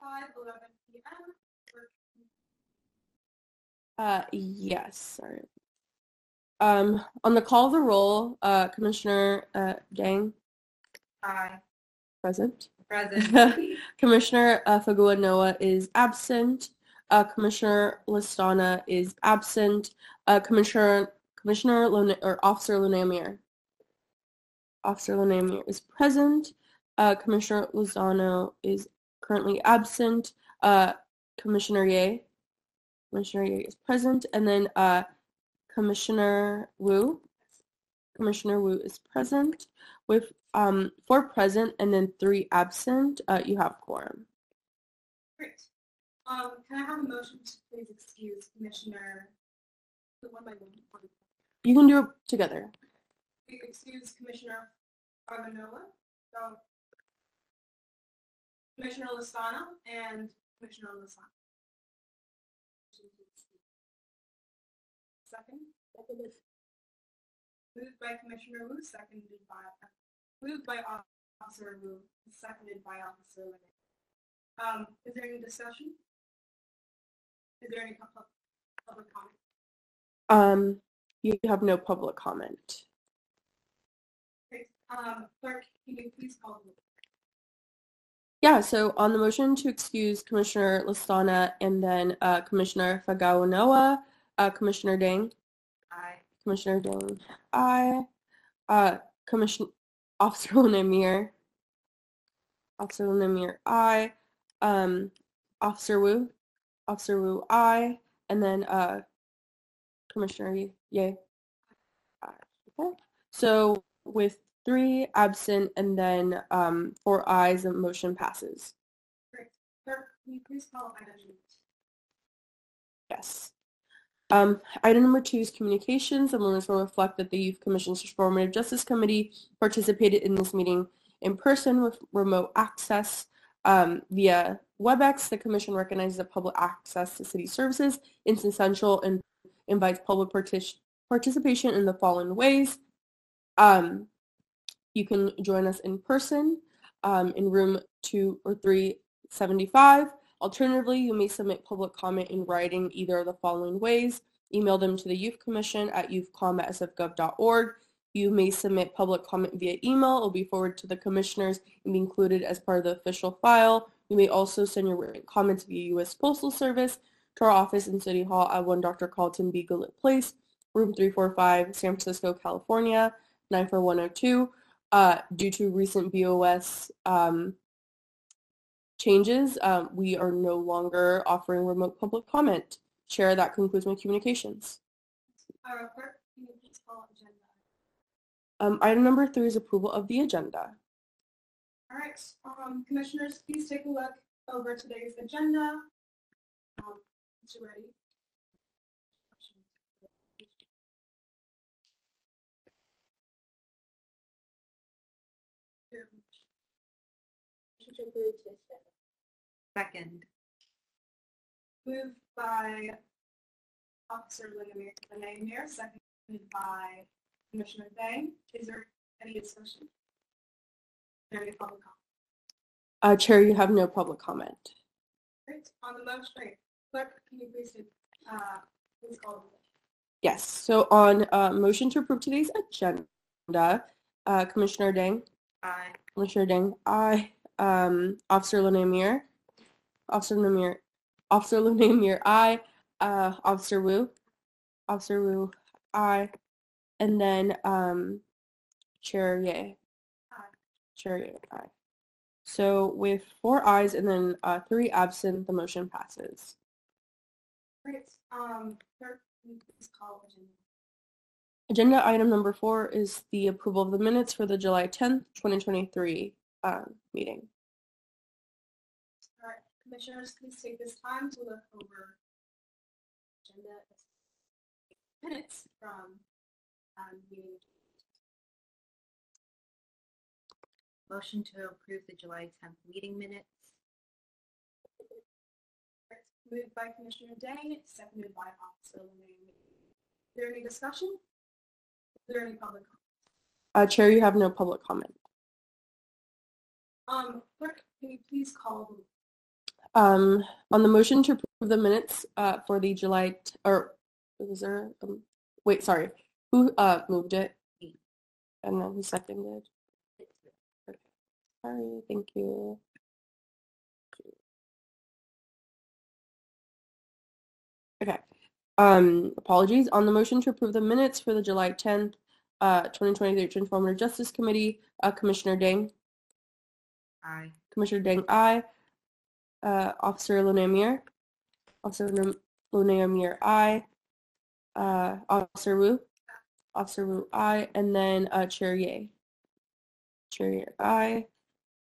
five eleven P M. Uh, yes, sorry. Um, on the call of the roll, uh, Commissioner, uh, Gang, Aye. present. Present. Commissioner uh, Fagua Noah is absent. Uh, Commissioner Listana is absent. Uh, Commissioner Commissioner Lona, or Officer Lunamier. Officer Lunamier is present. Uh, Commissioner Lozano is currently absent. Uh, Commissioner Ye. Commissioner Ye is present, and then uh, Commissioner Wu. Commissioner Wu is present. With um, four present and then three absent, uh, you have quorum. Great. Um, can I have a motion to please excuse Commissioner? One by one. You can do it together. We excuse Commissioner Armanola, Commissioner Lozano, and Commissioner Lozano. Second? Moved by Commissioner Wu, seconded by, moved by Officer Wu, seconded by Officer Lene. Um, is there any discussion? Is there any pub- public comment? Um, you have no public comment. Great. Um, clerk, can you please call the roll? Yeah, so on the motion to excuse Commissioner Listana and then uh, Commissioner Fagao uh, Commissioner Dang, Aye. Commissioner Dang, aye. Uh, Commissioner Officer Lunamir, Officer Lunamir, aye. Um, Officer Wu, Officer Wu, aye. And then uh, Commissioner Ye, Ye. Aye. Okay. So with three absent and then um, four ayes, the motion passes. Great. Clerk, can you please call item eight? Yes. Um, item number two is communications. The minutes will reflect that the Youth Commission's Transformative Justice Committee participated in this meeting in person with remote access um, via WebEx. The Commission recognizes that public access to city services is essential and invites public partic- participation in the following ways. Um, you can join us in person um, in room two or 375. Alternatively, you may submit public comment in writing either of the following ways. Email them to the Youth Commission at youthcom@sfgov.org. You may submit public comment via email. It will be forwarded to the commissioners and be included as part of the official file. You may also send your written comments via U.S. Postal Service to our office in City Hall at 1 Dr. Carlton B. Goodlett Place, room 345, San Francisco, California, 94102. Uh, due to recent BOS um, changes, um, we are no longer offering remote public comment. Chair, that concludes my communications. Call agenda? Um, item number three is approval of the agenda. All right, um, commissioners, please take a look over today's agenda. Um, you ready? Second. Moved by Officer Linnemer, Linnemer, seconded by Commissioner Day. Is there any discussion? There any public comment? Uh, Chair, you have no public comment. Great, on the motion, great. clerk, can you please, do, uh, please call the? Yes, so on uh, motion to approve today's agenda, uh, Commissioner Dang, Aye. Commissioner Dang, aye. Um, Officer Lunamir, Officer Lunamir, Officer Lunamir, aye. Uh, Officer Wu, Officer Wu, I, And then um, Chair Ye. Chair Ye, aye. So with four ayes and then uh, three absent, the motion passes. Great, um, clerk, can you please call agenda? Agenda item number four is the approval of the minutes for the July 10th, 2023 um, meeting. All right, commissioners, please take this time to look over agenda minutes from, um, meeting. Motion to approve the July 10th meeting minutes. Moved by Commissioner Day, seconded by Officer Lemay. Is there any discussion? Is there any public? comment? Uh, Chair, you have no public comment. Um, clerk, can you please call the Um, on the motion to approve the minutes uh, for the July, t- or was there, um, wait, sorry, who uh, moved it? And then who seconded? Sorry, thank you. Okay, um, apologies. On the motion to approve the minutes for the July 10th, uh, 2023 Transformative Justice Committee, uh, Commissioner Dang, Aye. Commissioner Dang, aye. Uh, Officer Lunamier, Officer Lunamier, aye. Uh, Officer Wu, Officer Wu, aye. And then uh, Chair Yeh. Chair Yeh, aye.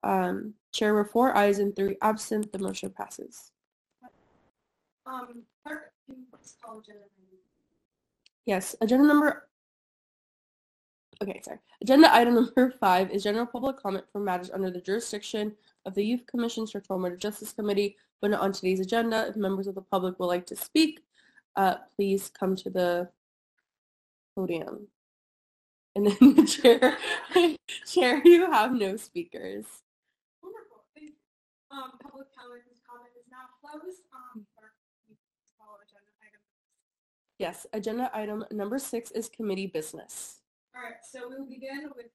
Um, Chair were four eyes and three absent. The motion passes. Um, clerk, can you please call agenda item? Yes, agenda number. Okay, sorry. Agenda item number five is general public comment for matters under the jurisdiction of the Youth Commission's Transformative Justice Committee. But not on today's agenda, if members of the public would like to speak, uh, please come to the podium. And then the chair, chair, you have no speakers. Wonderful, thank you. Um, public comment, comment is now closed. Um, clerk, can you please call agenda item? Yes, agenda item number six is committee business. All right, so we will begin with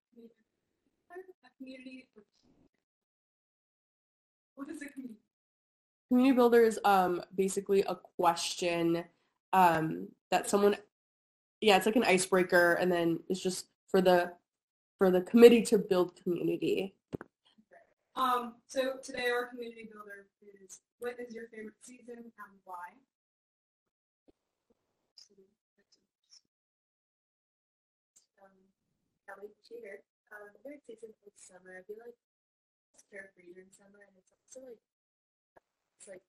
a community. What is a community? Community builder is um basically a question um that someone yeah, it's like an icebreaker and then it's just for the for the committee to build community. Um, so today our community builder is, what is your favorite season and why? Um, Kelly Cheater. Uh, the third season is summer. I feel like it's carefree during summer, and it's also like it's like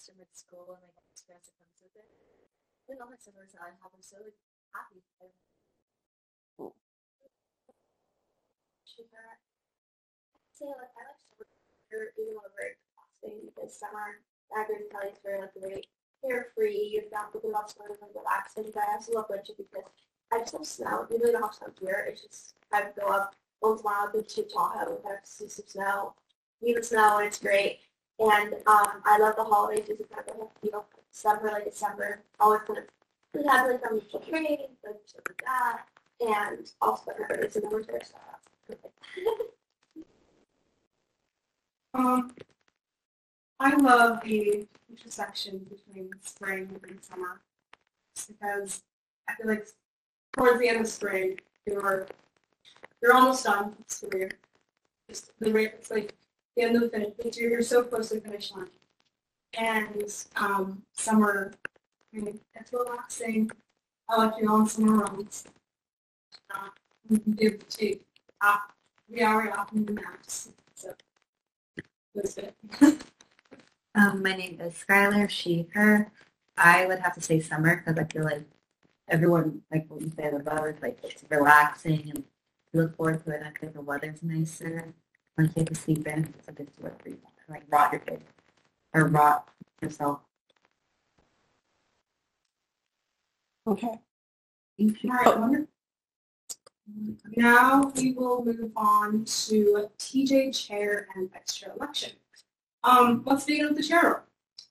summer at school and like stress that comes with it. And all my summers I have, I'm so like happy. And cheaper. So like I like summer even though very exhausting because summer I with Kelly it's very like very carefree, you're not thinking about summer like relaxing, but I also love winter because I just love snow. We really don't have snow here. It's just I go up a to Tahoe and kind of see some snow, the snow and it's great. And um I love the holidays because I have you know December like December always kind of we have like um training, like stuff like that. And also everybody's in the winter, so that's. Um, I love the intersection between spring and summer. Because I feel like towards the end of spring, you're you're almost done with school year. Just the it's like the end of the finish, it's- you're, you're so close to the finish line. And um, summer, I mean, it's relaxing. I like go on summer runs. Uh, we give to uh, three hour afternoon naps. So that's it. Um, my name is Skylar, she, her. I would have to say summer because I feel like everyone, like what you said above, is like it's relaxing and you look forward to it. I think the weather's nicer. When you have to sleep in, it's a good to work for you. Like rot your kid or rot yourself. Okay. All right. Now we will move on to TJ chair and vice chair election. Um, let's begin with the chair.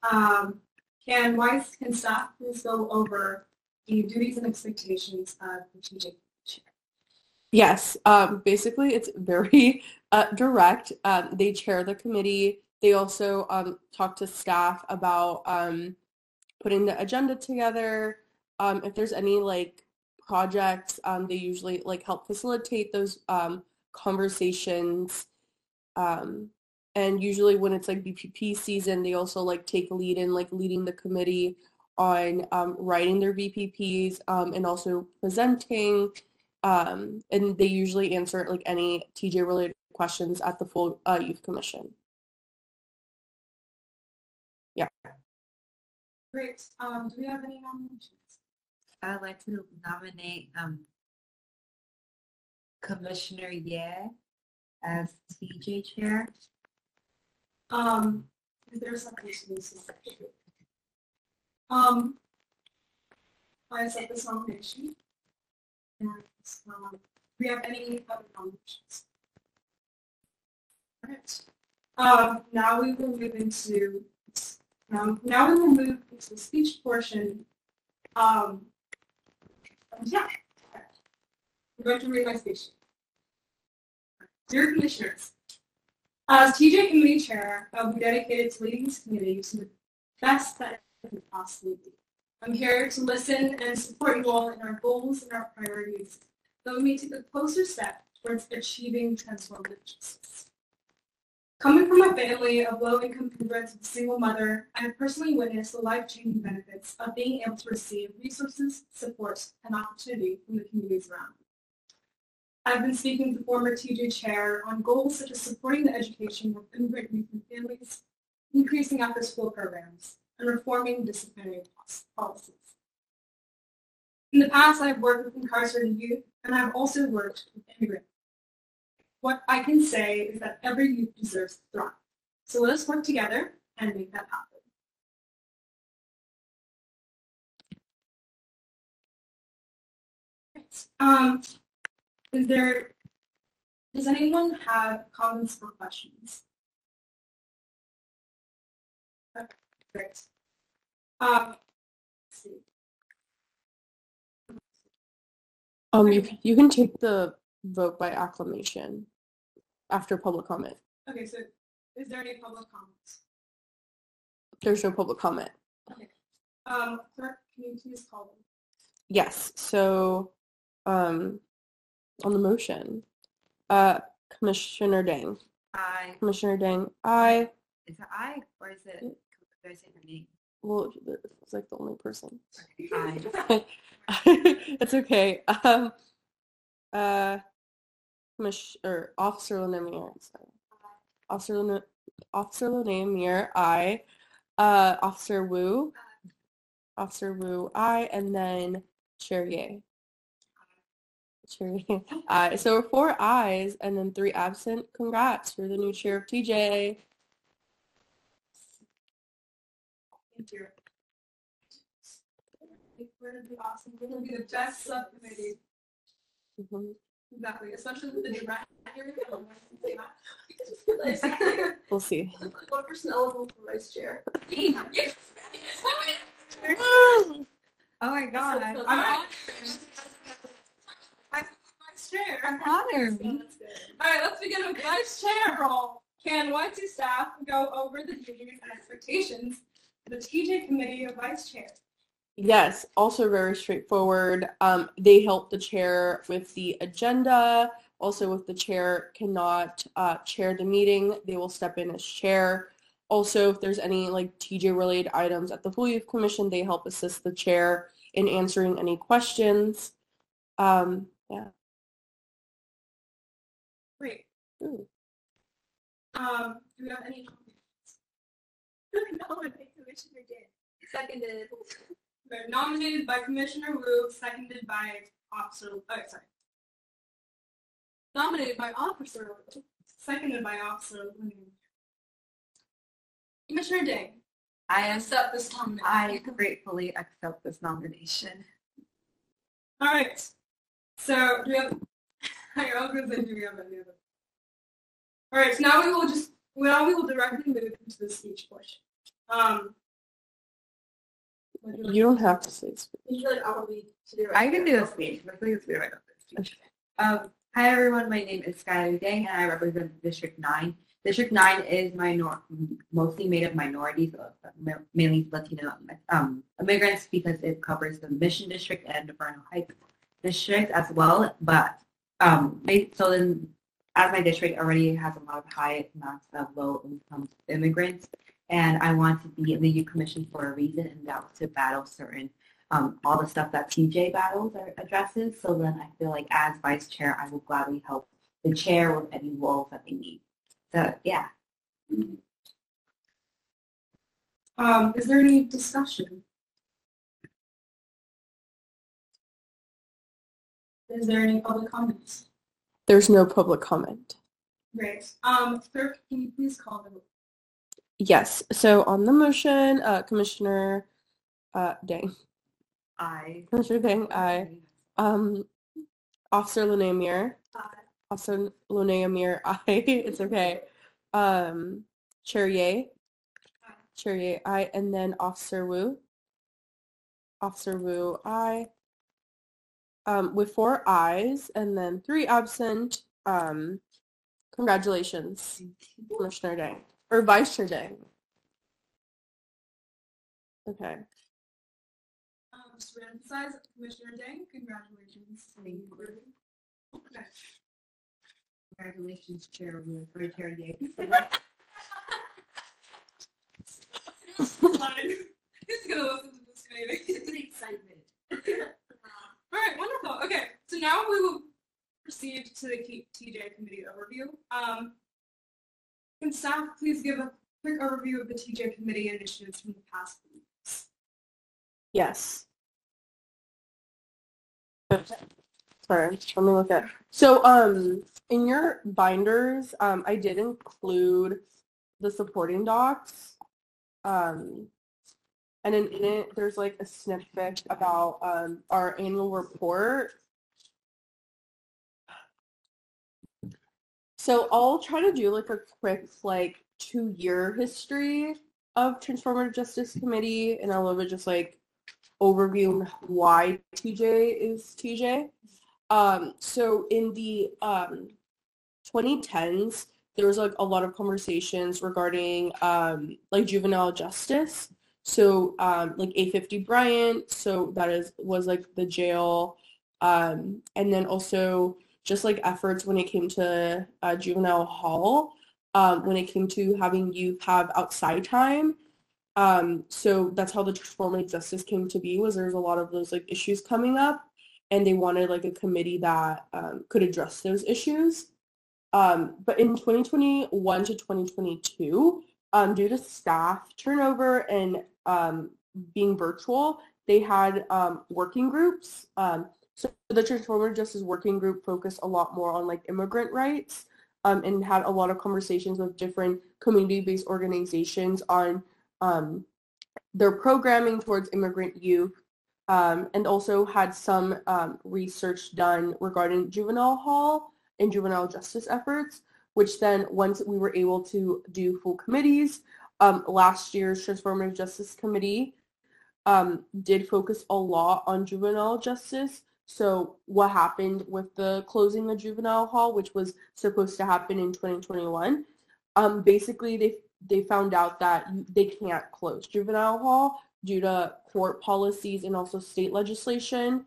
Um, can Weiss, can staff please go over the duties and expectations of the TJ? Yes, um, basically it's very uh, direct. Um, they chair the committee. They also um, talk to staff about um, putting the agenda together. Um, if there's any like projects, um, they usually like help facilitate those conversations. And usually when it's like BPP season, they also like take lead in like leading the committee on writing their BPPs um, and also presenting um, and they usually answer like any TJ related questions at the full uh, youth commission. Yeah. Great. Um, do we have any nominations? I'd like to nominate um, Commissioner Ye as TJ chair. Um, is there something to this? Um, I accept this nomination. And, um, do we have any other nominations? All right. Um, now we will move into, um, now we will move into the speech portion. Um, yeah. I'm going to read my speech. Dear Commissioners, as TJ Committee Chair, I will be dedicated to leading this committee to the best that I can possibly be. I'm here to listen and support you all in our goals and our priorities we may take a closer step towards achieving transformative justice. Coming from a family of low-income immigrants with a single mother, I have personally witnessed the life-changing benefits of being able to receive resources, support, and opportunity from the communities around me. I've been speaking to former TJ Chair on goals such as supporting the education of immigrant youth and families, increasing after-school programs, and reforming disciplinary policies. In the past, I've worked with incarcerated youth, and I've also worked with immigrants. What I can say is that every youth deserves to thrive. So let us work together and make that happen. Um, is there, does anyone have comments or questions? Okay, Great. Um, let's see. Um, you, c- you can take the vote by acclamation after public comment. Okay, so is there any public comments? There's no public comment. Um, clerk, can you please call them? Yes, so, um, on the motion, uh, Commissioner Dang. I, Commissioner Dang, aye. is it I or is it, did I say her name? Well, it's like the only person. It's okay. Um, uh, Commiss- or Officer Lemire, sorry. Officer Lene- Officer Lemire, I. Uh, Officer Wu. Officer Wu, I, and then. Chair Ye, aye. So four ayes and then three absent. Congrats, you're the new chair of TJ. You. We're gonna be awesome. We're gonna be the best subcommittee. Mhm. Exactly, especially with the director. We'll see. One person eligible for vice chair. Oh my god. I'm I'm on- I'm vice chair. honored. All right, let's begin with vice chair role. Can one, two staff go over the duties and expectations the TJ committee of vice chair? Yes, also very straightforward. Um, they help the chair with the agenda. Also, if the chair cannot uh, chair the meeting, they will step in as chair. Also, if there's any like TJ related items at the Full Youth Commission, they help assist the chair in answering any questions. Um, yeah. Great. Ooh. Um, do we have any comments? No, Commissioner did. Seconded. They're nominated by Commissioner Wu, seconded by Officer, oh, sorry. Nominated by Officer Wu, seconded by Officer Linear. Commissioner Ding, I accept this nomination. I gratefully accept this nomination. All right. So do we have? I was going to say, do we have any other? All right. So now we will just now we will directly move into the speech portion. Um. Would you don't have to say it's Usually I'll be to do. I can do a speech. but Please do right up speech. Um, hi everyone, my name is Skylar Dang and I represent District 9. District 9 is minor, mostly made of minorities, uh, mainly Latino um, immigrants because it covers the Mission District and the Bernal Heights District as well. But um, they, so then as my district already has a lot of high amounts of low income immigrants and I want to be in the youth commission for a reason and that was to battle certain um, all the stuff that TJ battles or addresses. So then I feel like as vice chair, I will gladly help the chair with any roles that they need. So yeah, Um. Is there any discussion? Is there any public comments? There's no public comment. Great. Um. Clerk, can you please call the roll? Yes. So on the motion, uh, Commissioner uh, Dang. I. Commissioner Dang, aye. Um, Officer Linnea Muir. Aye. Officer Linnea Muir, aye. It's okay. Um, Chair Yeh, Aye. Chair Yeh, aye, and then Officer Wu. Officer Wu, aye. Um, with four ayes and then three absent, um, congratulations, Commissioner Day, or Vice Chair Day. Okay. Um, just to emphasize, Commissioner Dang, congratulations. Okay. Congratulations, Chair Wu, for Chair Yeh. Fine. Who's gonna listen to this maybe? It's an excitement. All right, wonderful. Okay, so now we will proceed to the TJ committee overview. Um, can staff please give a quick overview of the TJ committee initiatives from the past weeks? Yes. Sorry, let me look at. So, um, in your binders, um, I did include the supporting docs. Um, and in, in it, there's like a snippet about um, our annual report. So I'll try to do like a quick like two-year history of Transformative Justice Committee, and a little bit just like overview why TJ is TJ. Um, so in the um, 2010s, there was like a lot of conversations regarding um, like juvenile justice. So um, like 850 Bryant, so that is was like the jail, um, and then also just like efforts when it came to uh, juvenile hall, um, when it came to having youth have outside time. Um, so that's how the transformative justice came to be. Was there's a lot of those like issues coming up, and they wanted like a committee that um, could address those issues. Um, but in 2021 to 2022, um, due to staff turnover and um, being virtual, they had working groups. So the Transformative Justice Working Group focused a lot more on like immigrant rights um, and had a lot of conversations with different community-based organizations on um, their programming towards immigrant youth um, and also had some um, research done regarding juvenile hall and juvenile justice efforts, which then once we were able to do full committees, um, last year's Transformative Justice Committee um, did focus a lot on juvenile justice. So what happened with the closing of juvenile hall, which was supposed to happen in 2021, um, basically they they found out that they can't close juvenile hall due to court policies and also state legislation.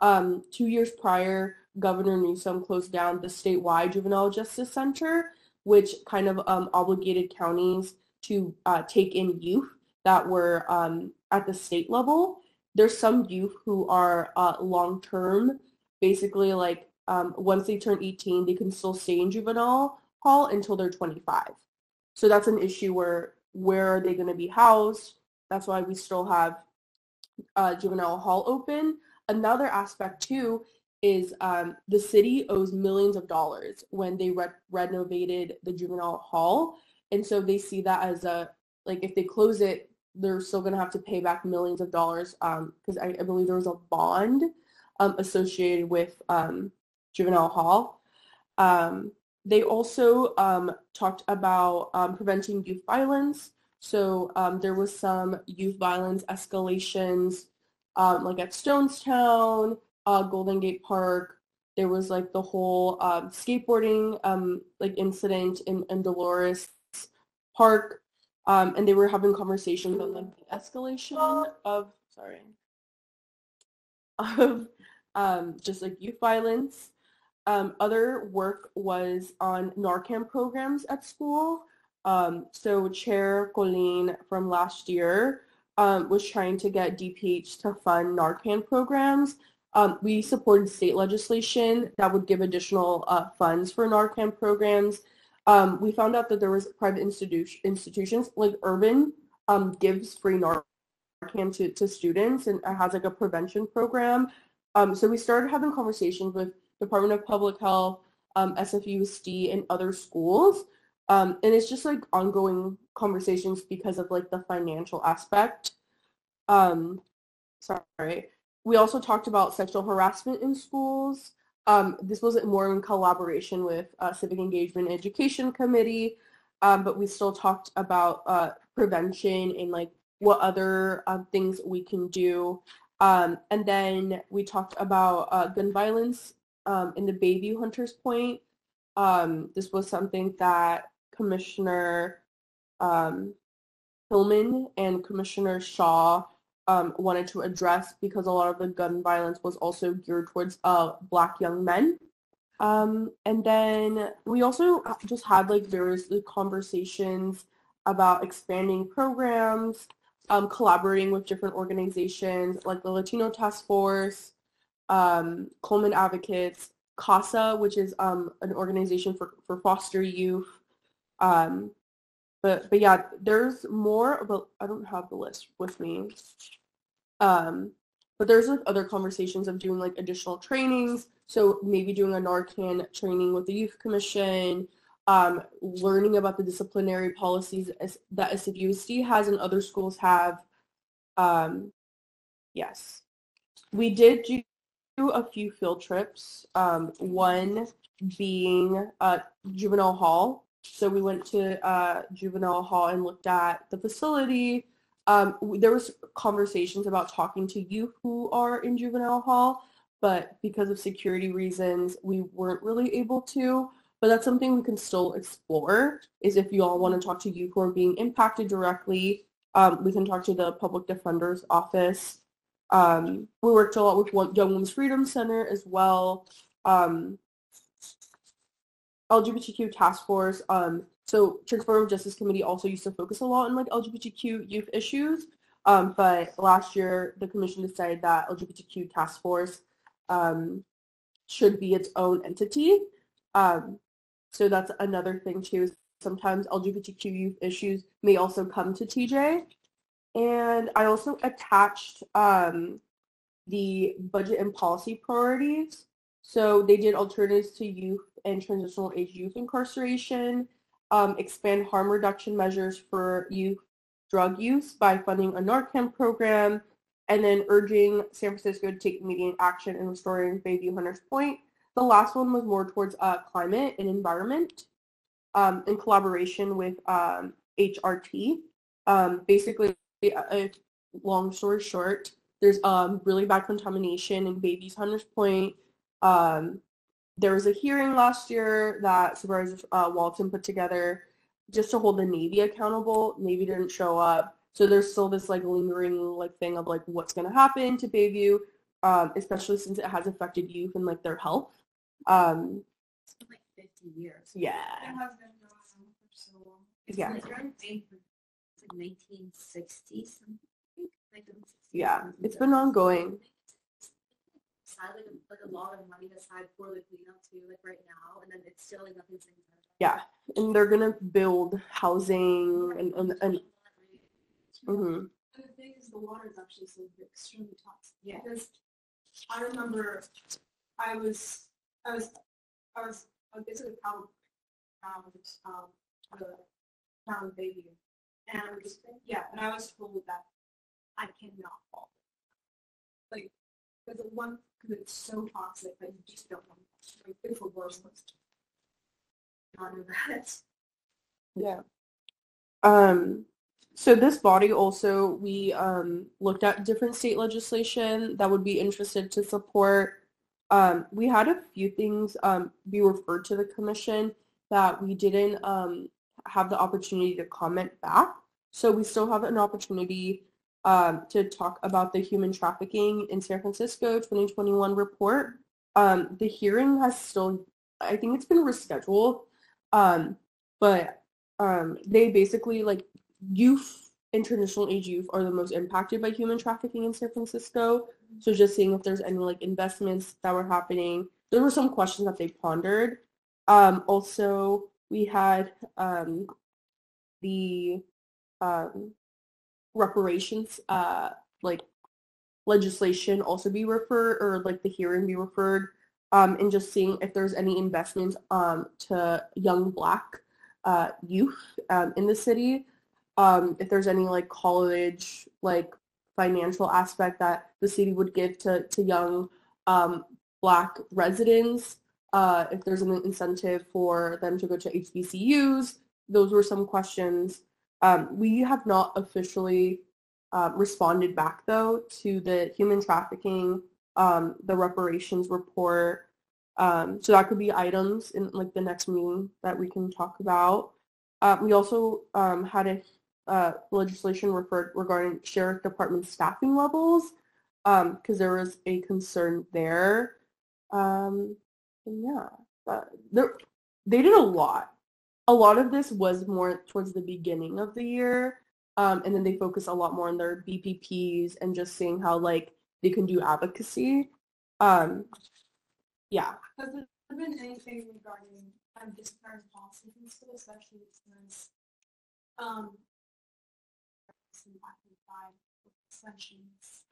Um, two years prior, Governor Newsom closed down the statewide juvenile justice center, which kind of um, obligated counties to uh, take in youth that were um, at the state level. There's some youth who are uh, long-term, basically like um, once they turn 18, they can still stay in juvenile hall until they're 25. So that's an issue where where are they going to be housed? That's why we still have uh, juvenile hall open. Another aspect too is um, the city owes millions of dollars when they re- renovated the juvenile hall, and so they see that as a like if they close it, they're still going to have to pay back millions of dollars because I, I believe there was a bond um, associated with um, juvenile hall. Um, they also um, talked about um, preventing youth violence. So um, there was some youth violence escalations, um, like at Stonestown, uh, Golden Gate Park. There was like the whole um, skateboarding um, like incident in, in Dolores Park, um, and they were having conversations on like the escalation of sorry of um, just like youth violence. Um, other work was on Narcan programs at school. Um, so Chair Colleen from last year um, was trying to get DPH to fund Narcan programs. Um, we supported state legislation that would give additional uh, funds for Narcan programs. Um, we found out that there was private institu- institutions like Urban um, gives free Narcan to, to students and has like a prevention program. Um, so we started having conversations with Department of Public Health, um, SFUSD, and other schools. Um, and it's just like ongoing conversations because of like the financial aspect. Um, sorry. We also talked about sexual harassment in schools. Um, this was more in collaboration with uh, Civic Engagement Education Committee. um, but we still talked about uh, prevention and like what other um, things we can do. Um, and then we talked about uh, gun violence um, in the Bayview Hunters Point. Um, this was something that Commissioner um, Hillman and Commissioner Shaw um, wanted to address because a lot of the gun violence was also geared towards uh, black young men. Um, and then we also just had like various conversations about expanding programs, um, collaborating with different organizations like the Latino Task Force, um, Coleman Advocates, CASA, which is um, an organization for, for foster youth. Um, but but yeah, there's more, but I don't have the list with me. Um, but there's like other conversations of doing like additional trainings. So maybe doing a Narcan training with the Youth Commission, um, learning about the disciplinary policies that SFUSD has and other schools have. Um, yes. We did do a few field trips, um, one being uh, Juvenile Hall. So we went to uh, Juvenile Hall and looked at the facility. Um, there was conversations about talking to youth who are in Juvenile Hall, but because of security reasons, we weren't really able to. But that's something we can still explore, is if you all want to talk to youth who are being impacted directly, um, we can talk to the public defender's office. Um, we worked a lot with Young Women's Freedom Center as well. Um, LGBTQ task force. Um, so Transformative Justice Committee also used to focus a lot on like LGBTQ youth issues. Um, but last year, the commission decided that LGBTQ task force um, should be its own entity. Um, so that's another thing too. Sometimes LGBTQ youth issues may also come to TJ. And I also attached um, the budget and policy priorities. So they did alternatives to youth and transitional age youth incarceration, um, expand harm reduction measures for youth drug use by funding a Narcan program, and then urging San Francisco to take immediate action in restoring Bayview Hunters Point. The last one was more towards uh, climate and environment um, in collaboration with um, HRT. Um, basically, a, long story short, there's um, really bad contamination in Bayview's Hunters Point. Um, there was a hearing last year that Supervisor uh, Walton put together just to hold the Navy accountable. Navy didn't show up. So there's still this like lingering like thing of like what's going to happen to Bayview, um, especially since it has affected youth and like their health. Um, It's been like 50 years. Yeah. It has been going on for so long. It's Yeah. like around it's like 1960 something. Like Yeah, it's been ongoing. Aside like a, like a lot of money aside for the cleanup too, like right now, and then it's still like nothing's been done. Yeah, and they're gonna build housing and and, and mhm. And the thing is, the water is actually so extremely toxic. Yeah. Because I remember I was, I was, I was, I was basically around, around, um, the town baby. And yeah, and I was told that I cannot fall. Like, because one, that's so toxic that you just don't want, like, it's the worst. Not in that. Yeah. Um, so this body also, we um, looked at different state legislation that would be interested to support. Um, we had a few things um, be referred to the commission that we didn't um, have the opportunity to comment back. So we still have an opportunity um, to talk about the human trafficking in San Francisco 2021 report. Um, the hearing has still, I think it's been rescheduled, um, but um, they basically like youth and traditional age youth are the most impacted by human trafficking in San Francisco. So just seeing if there's any like investments that were happening. There were some questions that they pondered. Um, also, we had um, the reparations uh, like legislation also be referred or like the hearing be referred um, and just seeing if there's any investments um, to young black uh, youth um, in the city. Um, if there's any like college like financial aspect that the city would give to, to young um, black residents, uh, if there's an incentive for them to go to HBCUs, those were some questions. Um, we have not officially uh, responded back though to the human trafficking, um, the reparations report. Um, so that could be items in like the next meeting that we can talk about. Uh, we also um, had a uh, legislation referred regarding sheriff department staffing levels because there was a concern there. Yeah, but they did a lot. A lot of this was more towards the beginning of the year, um, and then they focus a lot more on their BPPs and just seeing how like they can do advocacy. Um, yeah, Has there been anything regarding um, disciplinary policies in school, especially since um, sessions,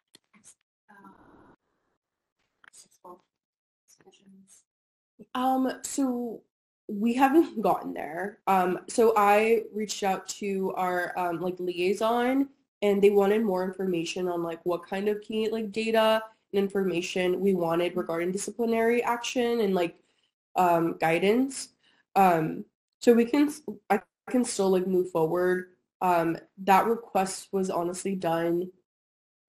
uh. Um, so we haven't gotten there. Um, so I reached out to our um, like liaison and they wanted more information on like what kind of key like data and information we wanted regarding disciplinary action and like um, guidance. Um, so we can I can still like move forward. Um, that request was honestly done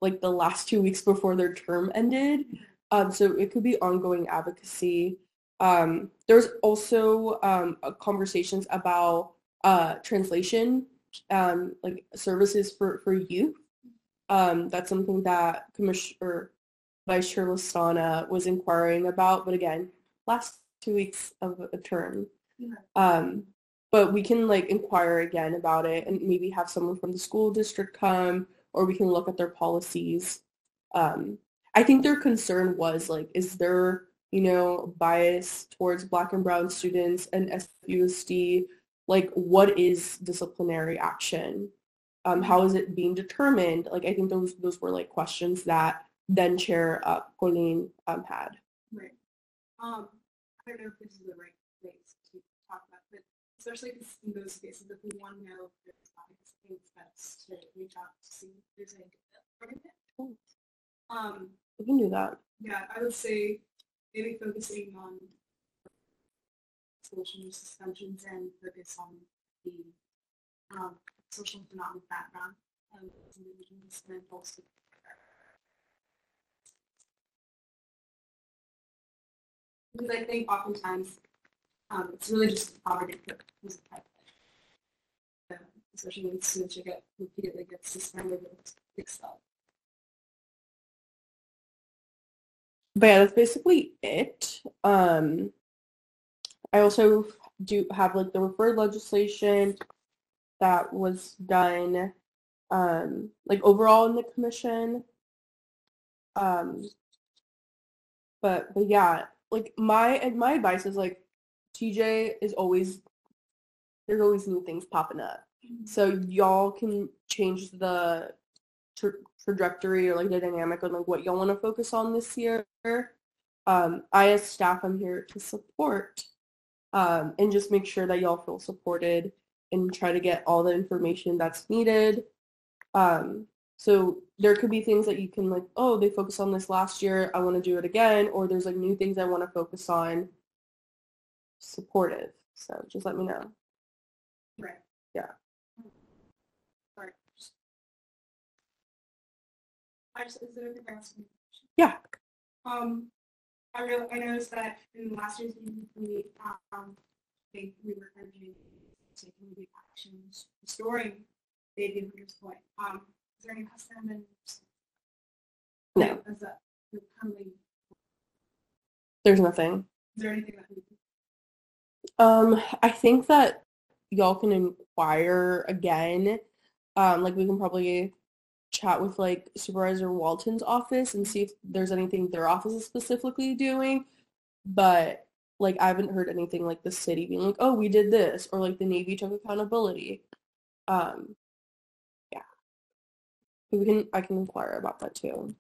like the last two weeks before their term ended. Um, so it could be ongoing advocacy. Um, there's also um, conversations about uh, translation, um, like services for, for youth. Um, that's something that Commissioner Vice Chair Listana was inquiring about, but again, last two weeks of a term. Um, but we can like inquire again about it and maybe have someone from the school district come, or we can look at their policies. Um, I think their concern was like, is there you know, bias towards black and brown students and SFUSD, like what is disciplinary action? Um, how is it being determined? Like I think those those were like questions that then Chair uh, Pauline um, had. Right. Um, I don't know if this is the right place to talk about, but especially in those cases, if we want to know if there's bias, I think it's best to reach out to see if there's any it. Cool. Um, We can do that. yeah, I would say maybe focusing on solution suspensions and focus on the um, social economic background of individuals and also because I think oftentimes um, it's really just poverty that was the type uh, especially when students get repeatedly get suspended or expelled. But yeah, that's basically it. Um, I also do have like the referred legislation that was done um, like overall in the commission. Um, but but yeah, like my and my advice is like TJ is always there's always new things popping up. So y'all can change the trajectory or like the dynamic on like what y'all want to focus on this year. Um, I as staff, I'm here to support um, and just make sure that y'all feel supported and try to get all the information that's needed. Um, so there could be things that you can like, oh, they focused on this last year. I want to do it again. Or there's like new things I want to focus on. Supportive. So just let me know. Right. Yeah. Sorry. I just, is there anything? Yeah. Um, I real, I noticed that in last year's meeting, we, um, think we were urging taking the actions restoring Bayview Hunters Point. Um, is there any custom and? No. Is that, currently, There's nothing. is there anything that we? Um, I think that y'all can inquire again. Um, like we can probably chat with like Supervisor Walton's office and see if there's anything their office is specifically doing. But like I haven't heard anything like the city being like, oh, we did this, or like the Navy took accountability. Um, yeah. We can I can inquire about that too.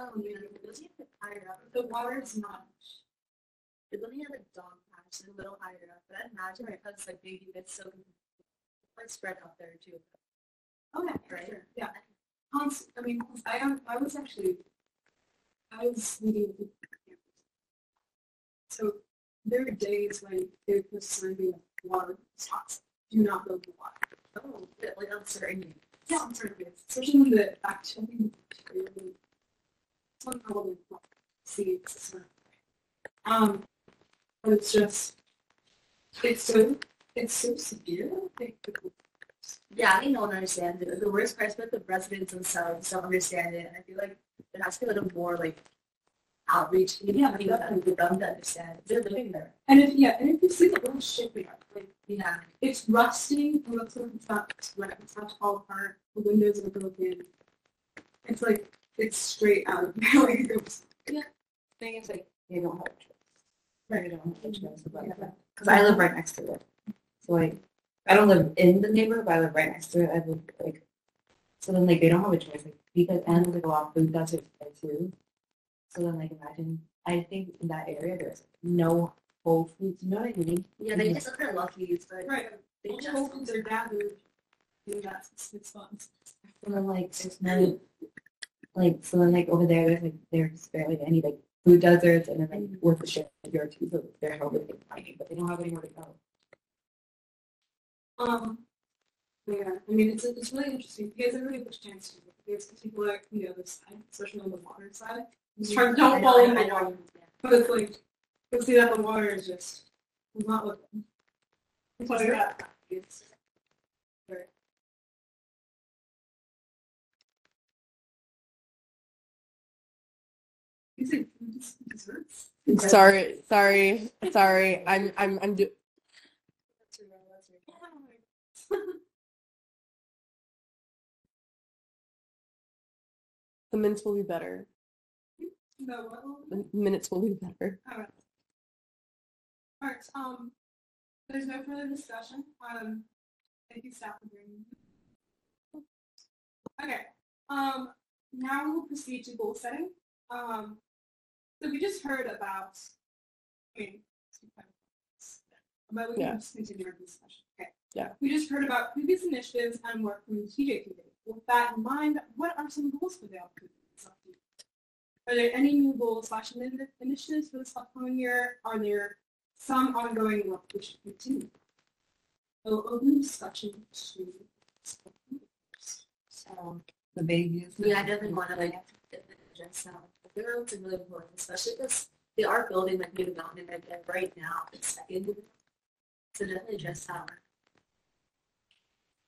Oh, yeah, it doesn't have to higher up. The water is not. They're building at a dog patch, a little higher up, but I imagine because like maybe it's so like spread out there too. Okay, Right. sure, yeah. Const, I mean, I am, I was actually, I was meeting with. So there are days when they were serving water spots, do not go to water. Oh, like uncertain. Yeah, it's especially when the activity, some probably seeds. Um, but it's just, it's so, it's so severe. Like, Yeah, I think no one understands it. The worst part is that the residents themselves don't understand it, and I feel like there has to be a little more like outreach. Yeah, I think for them to understand. They're living there. And if, yeah, and if you see the old shit we have, like, Yeah. it's rusting, it looks like it's not, it's not to fall apart, the windows are broken. It's like, it's straight out of, it was, Thing is like they don't have a choice. Right, they don't have a choice mm-hmm. about that. Because I live right next to it. So like, I don't live in the neighborhood, but I live right next to it. I live like, so then like they don't have a choice. Like because and like a lot of food deserts there too. So then like imagine, I think in that area there's no Whole Foods. You know what I mean? Yeah, they just look at lucky, but right, they just tokens are gathered in that six months. And then like there's no, like so then like over there there's like there's barely any like food deserts and then like worth the shipyard too. So they're helping like finding, but they don't have anywhere to go. Um, yeah, I mean, it's, it's really interesting because everybody gets a chance to, because people are, you know, the side, especially on the water side. Just try, I don't fall in the water. But it's like, you'll see that the water is just, not looking. It's like that. It's, Sorry, sorry, sorry. I'm I'm I'm do- the minutes will be better. What will- The minutes will be better. Alright. Alright, um, there's no further discussion, um, thank you staff for. Okay, um, now we'll proceed to goal setting, um, so we just heard about, I mean, but we Yeah. can just continue our discussion, okay? Yeah. We just heard about previous initiatives and work from the TJ committee. With that in mind, what are some goals for the upcoming update? Are there any new goals slash initiatives for this upcoming year? Are there some ongoing work we should continue? So open discussion to. So the babies. Yeah, I definitely want to like address that. I think that's really important, especially because they are building like new development right there right now. It's second. So definitely address that.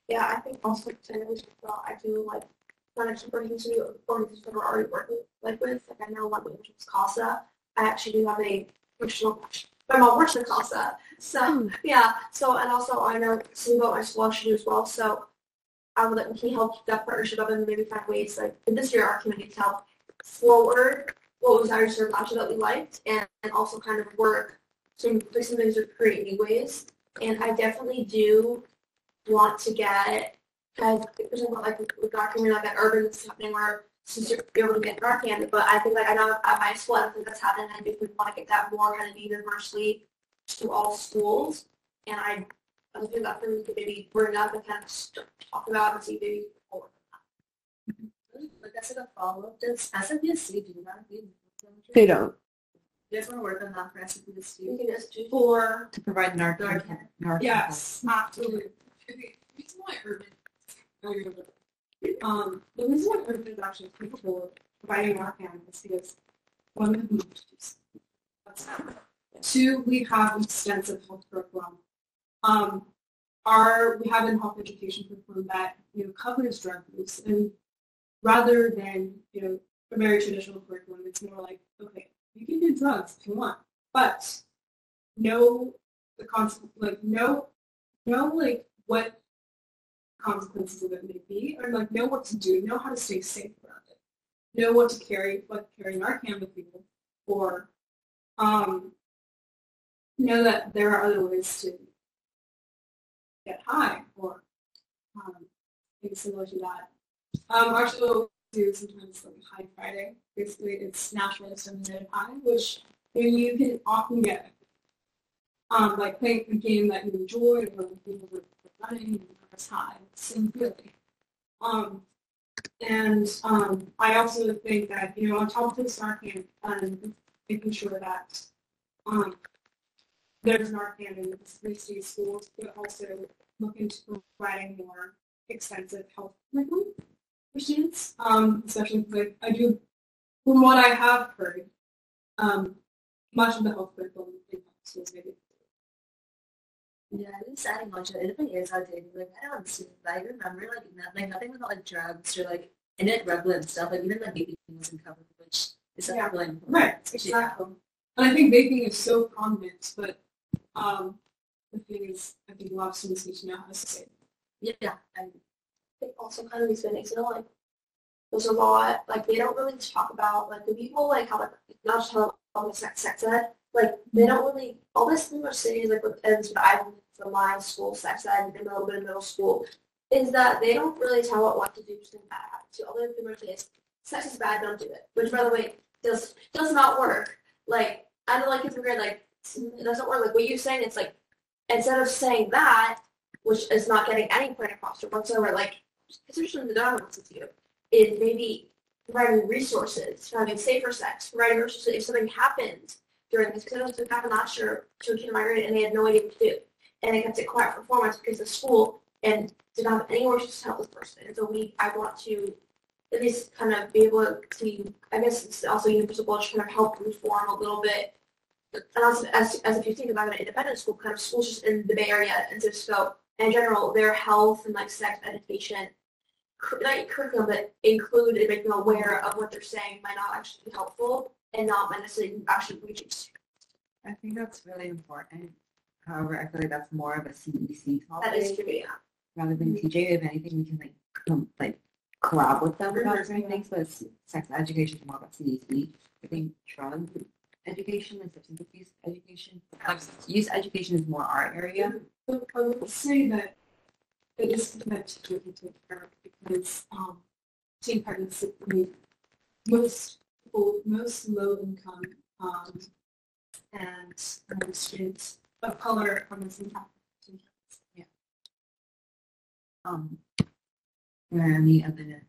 Yeah, I think also to as well, I do like to keep working to organizations that we're already working like with. Like I know one which is CASA. I actually do have a professional. My mom works in CASA, so hmm. yeah. So and also I know some about my school actually do as well. So I would like can help keep that partnership up and maybe find ways like in this year our community to help forward what was our sort of option that we liked and, and also kind of work to play some things or create new ways. And I definitely do want to get of for example like with our community like that urban is happening where since you're able to get Narcan, but I think like I know at my school I think that's happening. I think we want to get that more kind of universally to all schools. And I I think that's something we could maybe bring up and kind of talk about and see maybe more. Like that's like a follow up. Does SFUSD do that? Do you- They don't. You guys want to work on that for SFUSD? We can just do For, To provide Narcan. Narcan. yes, absolutely. Okay, the reason why urban, um, the reason why urban is actually capable of providing our is because one, we have multitudes. That's Two, we have an extensive health curriculum. Um, our, we have a health education curriculum that, you know, covers drug use and rather than, you know, a very traditional curriculum, it's more like, okay, you can do drugs if you want, but know the consequence, like know, know like what consequences of it may be, or like know what to do, know how to stay safe around it, know what to carry, what carry Narcan with you, or um, know that there are other ways to get high, or um, similar to that. Um, actually, we do sometimes like High Friday. Basically, it's naturally stimulated high, which you, can often get um, like playing a game that you enjoy or people were running and it's high, same feeling. Um, and um, I also think that, you know, on top of the Narcan, um, making sure that um, there's Narcan in the state schools, but also look into providing more extensive health curriculum for students, um, especially because I, do, from what I have heard, um, much of the health curriculum in schools maybe. Yeah, I just adding on to it, different years I did, like, I don't see, but I remember, like, not, like, nothing about, like, drugs or, like, it regular and stuff, like, even, like, vaping wasn't covered, which is Yeah. really important. Right, exactly. And I think vaping is so prominent, but um, the thing is, I think a lot of students need to know how to say. it. Yeah, I, also kind of these things, you know, like there's a lot, like they don't really talk about like the people like how like not just how all the sex sex ed, like they don't really all this thing we're saying like with ends with I from my school sex ed and a little bit of middle school is that they don't really tell what what to do to bad to all the thing is sex is bad, don't do it. Which by the way does does not work. Like I don't like it's weird like it doesn't work like what you're saying it's like instead of saying that which is not getting any point across or whatsoever, like especially the donor wants to do, is maybe providing resources, providing safer sex, providing resources if something happened during this, because it was happened last year to a kid in my grade and they had no idea what to do. And they kept it quiet for four months because of school and did not have any resources to help this person. And so we, I want to at least kind of be able to, I guess it's also universal to kind of help reform a little bit. And also, as, as if you think about an independent school, kind of schools just in the Bay Area and Cisco, in general, their health and like sex education, not curriculum, but include and make them aware of what they're saying might not actually be helpful and not necessarily actually reaching students. I think that's really important. However, I feel like that's more of a CEC topic That is true, yeah. rather than TJ. If anything, we can like com- like collab with them about certain Mhm. things. But sex education is more about CEC. I think drug education and substance abuse education, use education is more our area. But I would say that it is meant to be taken care of because um, teen pregnancy, I mean, most people, most low income um, and um, students of color are missing out. Um, where any other?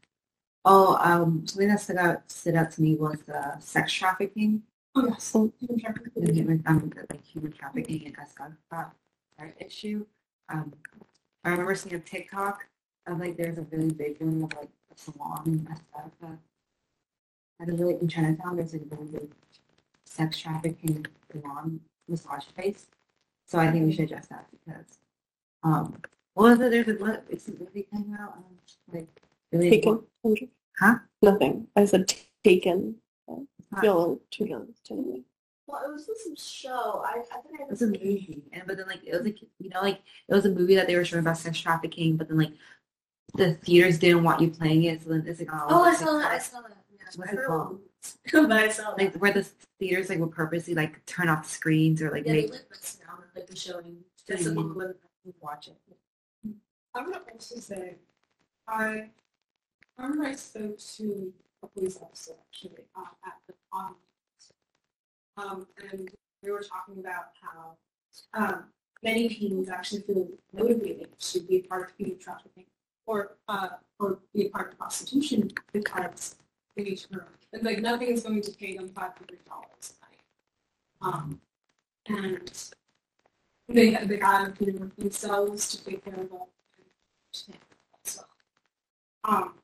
Oh, um, something that stood out stood out to me was the sex trafficking. Oh, yes. Human trafficking. the human, um, the, like human trafficking and escort that issue. Um, I remember seeing a TikTok of like there's a really big one of like a salon in Escalante. At a really in Chinatown, there's a really big sex trafficking salon massage place. So I think we should address that because, um, what was it? There's a what? It's a movie coming out. Um, like really Taken. Huh? Nothing. I said taken. Not- Feel too young to me. Well, it was some show. I, I think I It was a movie, and but then like it was like you know like it was a movie that they were showing about sex trafficking, but then like the theaters didn't want you playing it, so then it's like oh, oh, I saw like, that, I saw that. Yeah, What's it called? about. But I saw that. like where the theaters like would purposely like turn off the screens or like Yeah, they make lit this now, like the showing. That's the one with watch it. I would also say, I, I remember I spoke to a police officer actually uh, at the on, um, and we were talking about how um, many teens actually feel motivated to be a part of human trafficking or uh, or be a part of prostitution because they to. And like nothing is going to pay them five hundred dollars a night. Um, and they they have you know, themselves to take care of all so, um,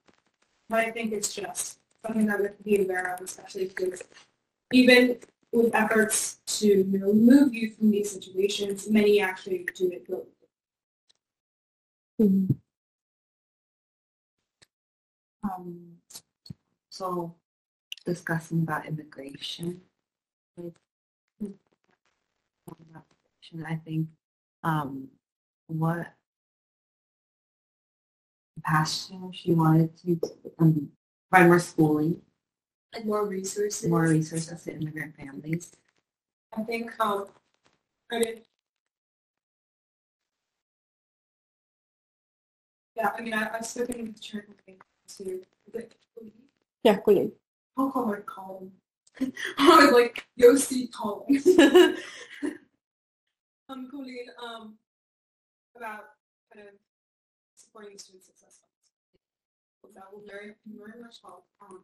but I think it's just something that we have to be aware of, especially because even with efforts to you know, remove youth from these situations, many actually do it willingly. Um, so discussing about immigration. about I think um what year she wanted to um more schooling, like more resources. more resources to immigrant families. I think um, I mean, yeah, I mean, I, I've spoken with Chair Colleen to, is it Colleen? Yeah, Colleen. I'll call her Colin. I was like, Yossi Colin. um, Colleen, um, about kind of supporting student success funds. that will very, very much help. Um,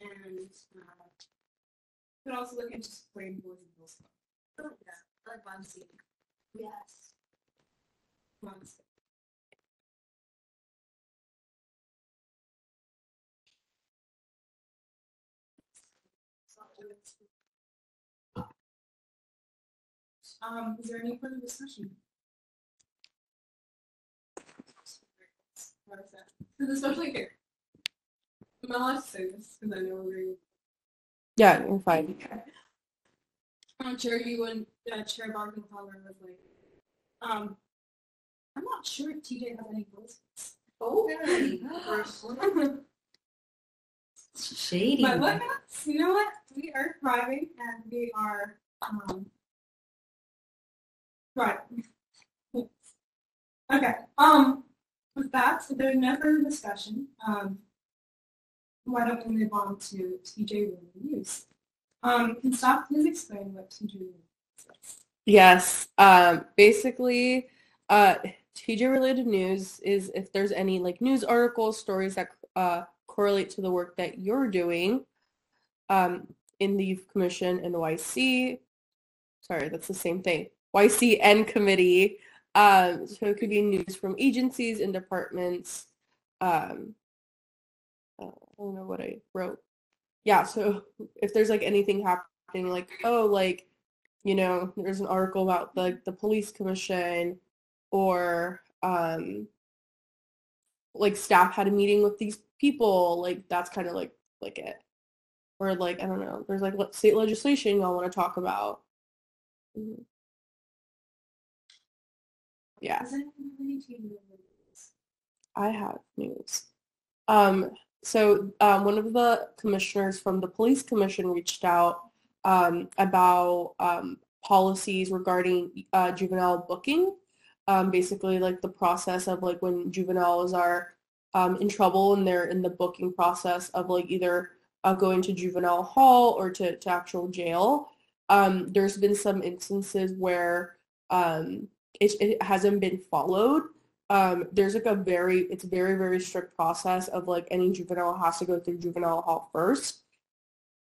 and uh, could also look into supporting boys and girls club. Oh, yeah. I like Bond Yes. Once- Um, is there any further discussion? What is that? Because especially here. I'm not allowed to say this because I know we're. Yeah, you're fine. I'm sure you and uh, Chair Barkenholler was like, um, I'm not sure if TJ has any voice. Oh, really? Shady. But look at us, you know what? We are thriving and we are, um, thriving. Okay, um, with that, so there's no further discussion, um, why don't we move on to TJ Williams News? Um, can staff please explain what TJ Williams is? Yes. Um, basically, uh, TJ related news is if there's any like news articles, stories that uh, correlate to the work that you're doing um, in the Youth Commission and the YC. Sorry, that's the same thing. YC and committee. Um, so it could be news from agencies and departments. Um, don't know what I wrote. Yeah, so if there's like anything happening, like oh, like you know, there's an article about the the police commission, or um, like staff had a meeting with these people, like that's kind of like like it, or like I don't know, there's like le- state legislation y'all want to talk about. Mhm. Yeah. Does anyone have any TJ Williams? I have news. Um, so um, one of the commissioners from the police commission reached out um, about um, policies regarding uh, juvenile booking. Um, basically, like the process of like when juveniles are um, in trouble and they're in the booking process of like either uh, going to juvenile hall or to, to actual jail. Um, there's been some instances where it, it hasn't been followed um, there's like a very, it's very, very strict process of like any juvenile has to go through juvenile hall first.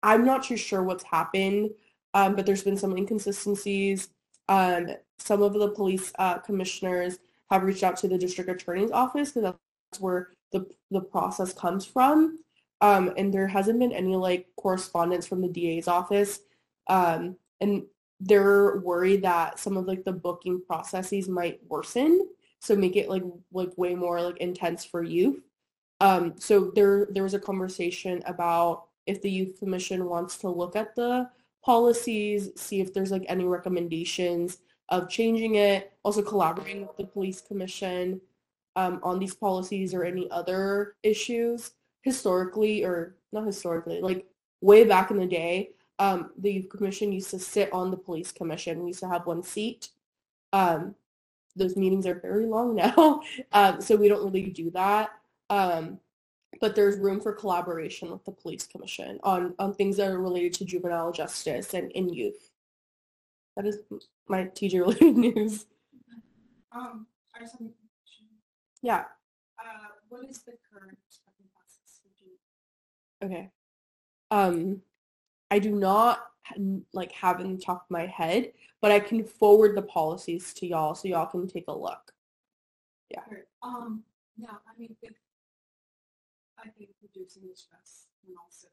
I'm not too sure what's happened, um, but there's been some inconsistencies. Um, some of the police uh, commissioners have reached out to the district attorney's office because that's where the, the process comes from. Um, and there hasn't been any like correspondence from the DA's office. Um, and they're worried that some of like the booking processes might worsen so make it like like way more like intense for youth. Um, so there there was a conversation about if the youth commission wants to look at the policies, see if there's like any recommendations of changing it, also collaborating with the police commission um, on these policies or any other issues. Historically, or not historically, like way back in the day, um, the youth commission used to sit on the police commission. We used to have one seat. Um, those meetings are very long now, um, so we don't really do that. Um, but there's room for collaboration with the police commission on, on things that are related to juvenile justice and in youth. That is my TJ related news. Um, I just have a question. Yeah. Uh, what is the current process? Okay. Um, I do not like have in the top of my head, but I can forward the policies to y'all so y'all can take a look. Sure. Um, yeah, I mean, it, I think reducing the stress and also,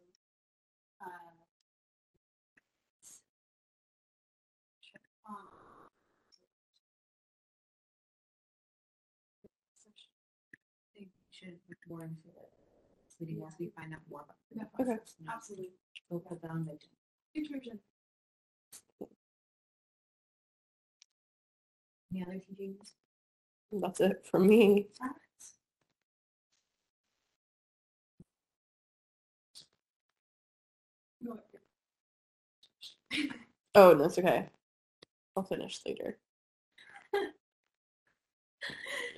uh, um, I think we should look more into it. This meeting once we find out more about the Yeah. Okay. absolutely. We'll put that on the agenda. Any other TJs? That's it for me. Oh, no, Oh, that's okay. I'll finish later.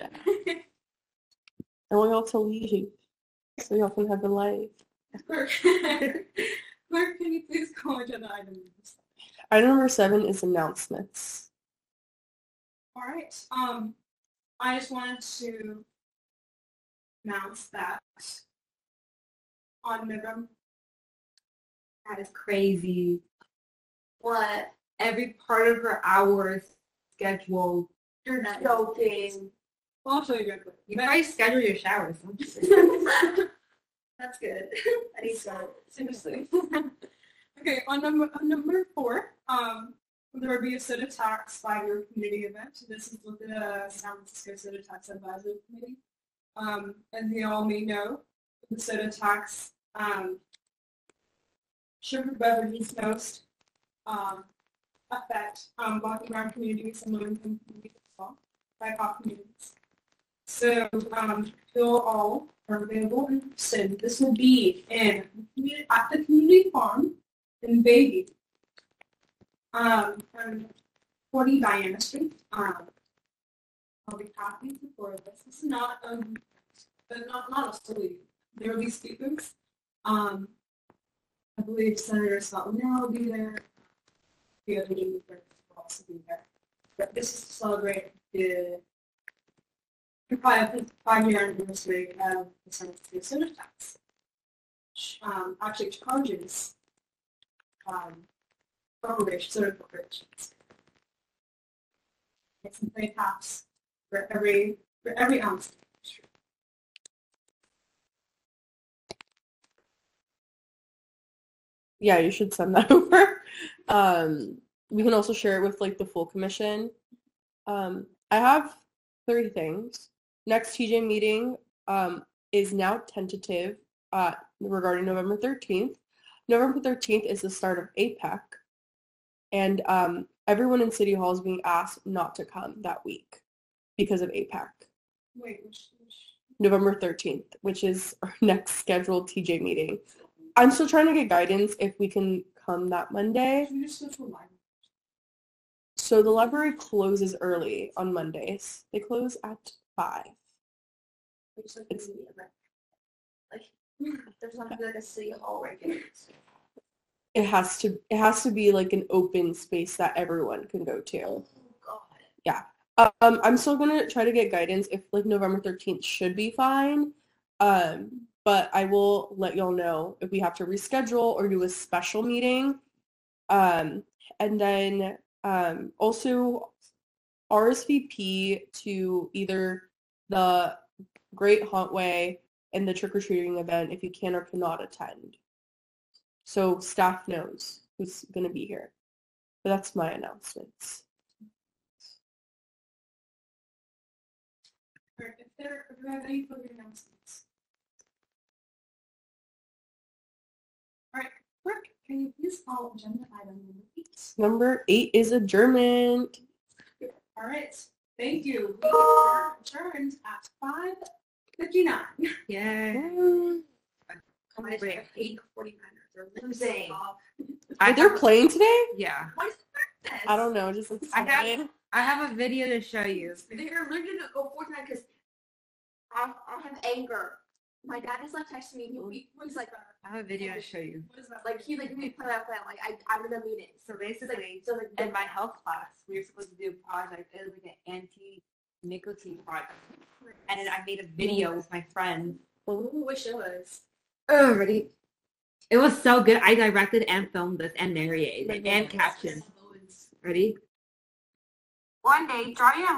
I want y'all to leave so y'all can have a life. Clerk, Clerk, can you please call agenda item number seven? Item number seven is announcements. All right, um, I just wanted to announce that on November, That is crazy. What? Every part of her hours scheduled. You're not joking. well, I'll show you real quick. You probably schedule your showers. That's good. I need to. Seriously. okay, on number on number four, um, there will be a soda tax five-year community event. This is with the San Francisco Soda Tax Advisory Committee. Um, as you all may know, the soda tax um, sugar beverages most um, affect um, black and brown communities and low-income communities as well, communities. So um, you'll all are available and interested. This will be in at the community farm in Bayview. Um, from 40 Diana Street. Um, I'll be happy to forward this. This is not um, not not a salute. There will be speakers. Um, I believe Senator Scott Linnell will be there. The other leaders will also be there. But this is to celebrate the the five, five-year anniversary of the San Francisco soda tax. Um, actually charges, um, corporations, soda corporations. It's a three tax for every, for every ounce. yeah, you should send that over. Um, we can also share it with like the full commission. Um, I have three things. Next TJ meeting um, is now tentative uh, regarding November 13th. November 13th is the start of APEC. And um, everyone in City Hall is being asked not to come that week because of APEC. Wait, which, which, November 13th, which is our next scheduled TJ meeting. I'm still trying to get guidance if we can come that Monday. should we just go to a line? So the library closes early on Mondays. They close at 5. It's like, It's- like, there's not gonna be like a city hall regular. It has to it has to be like an open space that everyone can go to. Oh, God. Yeah. Um, I'm still gonna try to get guidance if like November 13th should be fine. Um, but I will let y'all know if we have to reschedule or do a special meeting. Um, and then um, also RSVP to either the Great Hauntway and the trick-or-treating event if you can or cannot attend. So staff knows who's going to be here. But that's my announcements. If there, if you have any further announcements. All right, Brooke, can you please call agenda item number eight? Number eight is adjournment. All right, thank you. We are adjourned at five fifty-nine. Yeah. I just have eight forty-nine. They're losing. I Wait, they're have- playing today? Yeah. What is this? I don't know. Just looks I have- I have a video to show you. They're literally gonna go Fortnite because I, I have anger. My dad is like texting me. He, was like, I have a video to show you. What is that? like he like we play that plan. Like I, I'm in a meeting. So It's like, basically, so like in my health class, we were supposed to do a project. It was like an anti-nicotine project. And then I made a video with my friend. Who wish it was? Oh, ready? It was so good. I directed and filmed this and narrated and captioned. Ready? One day, Jordan and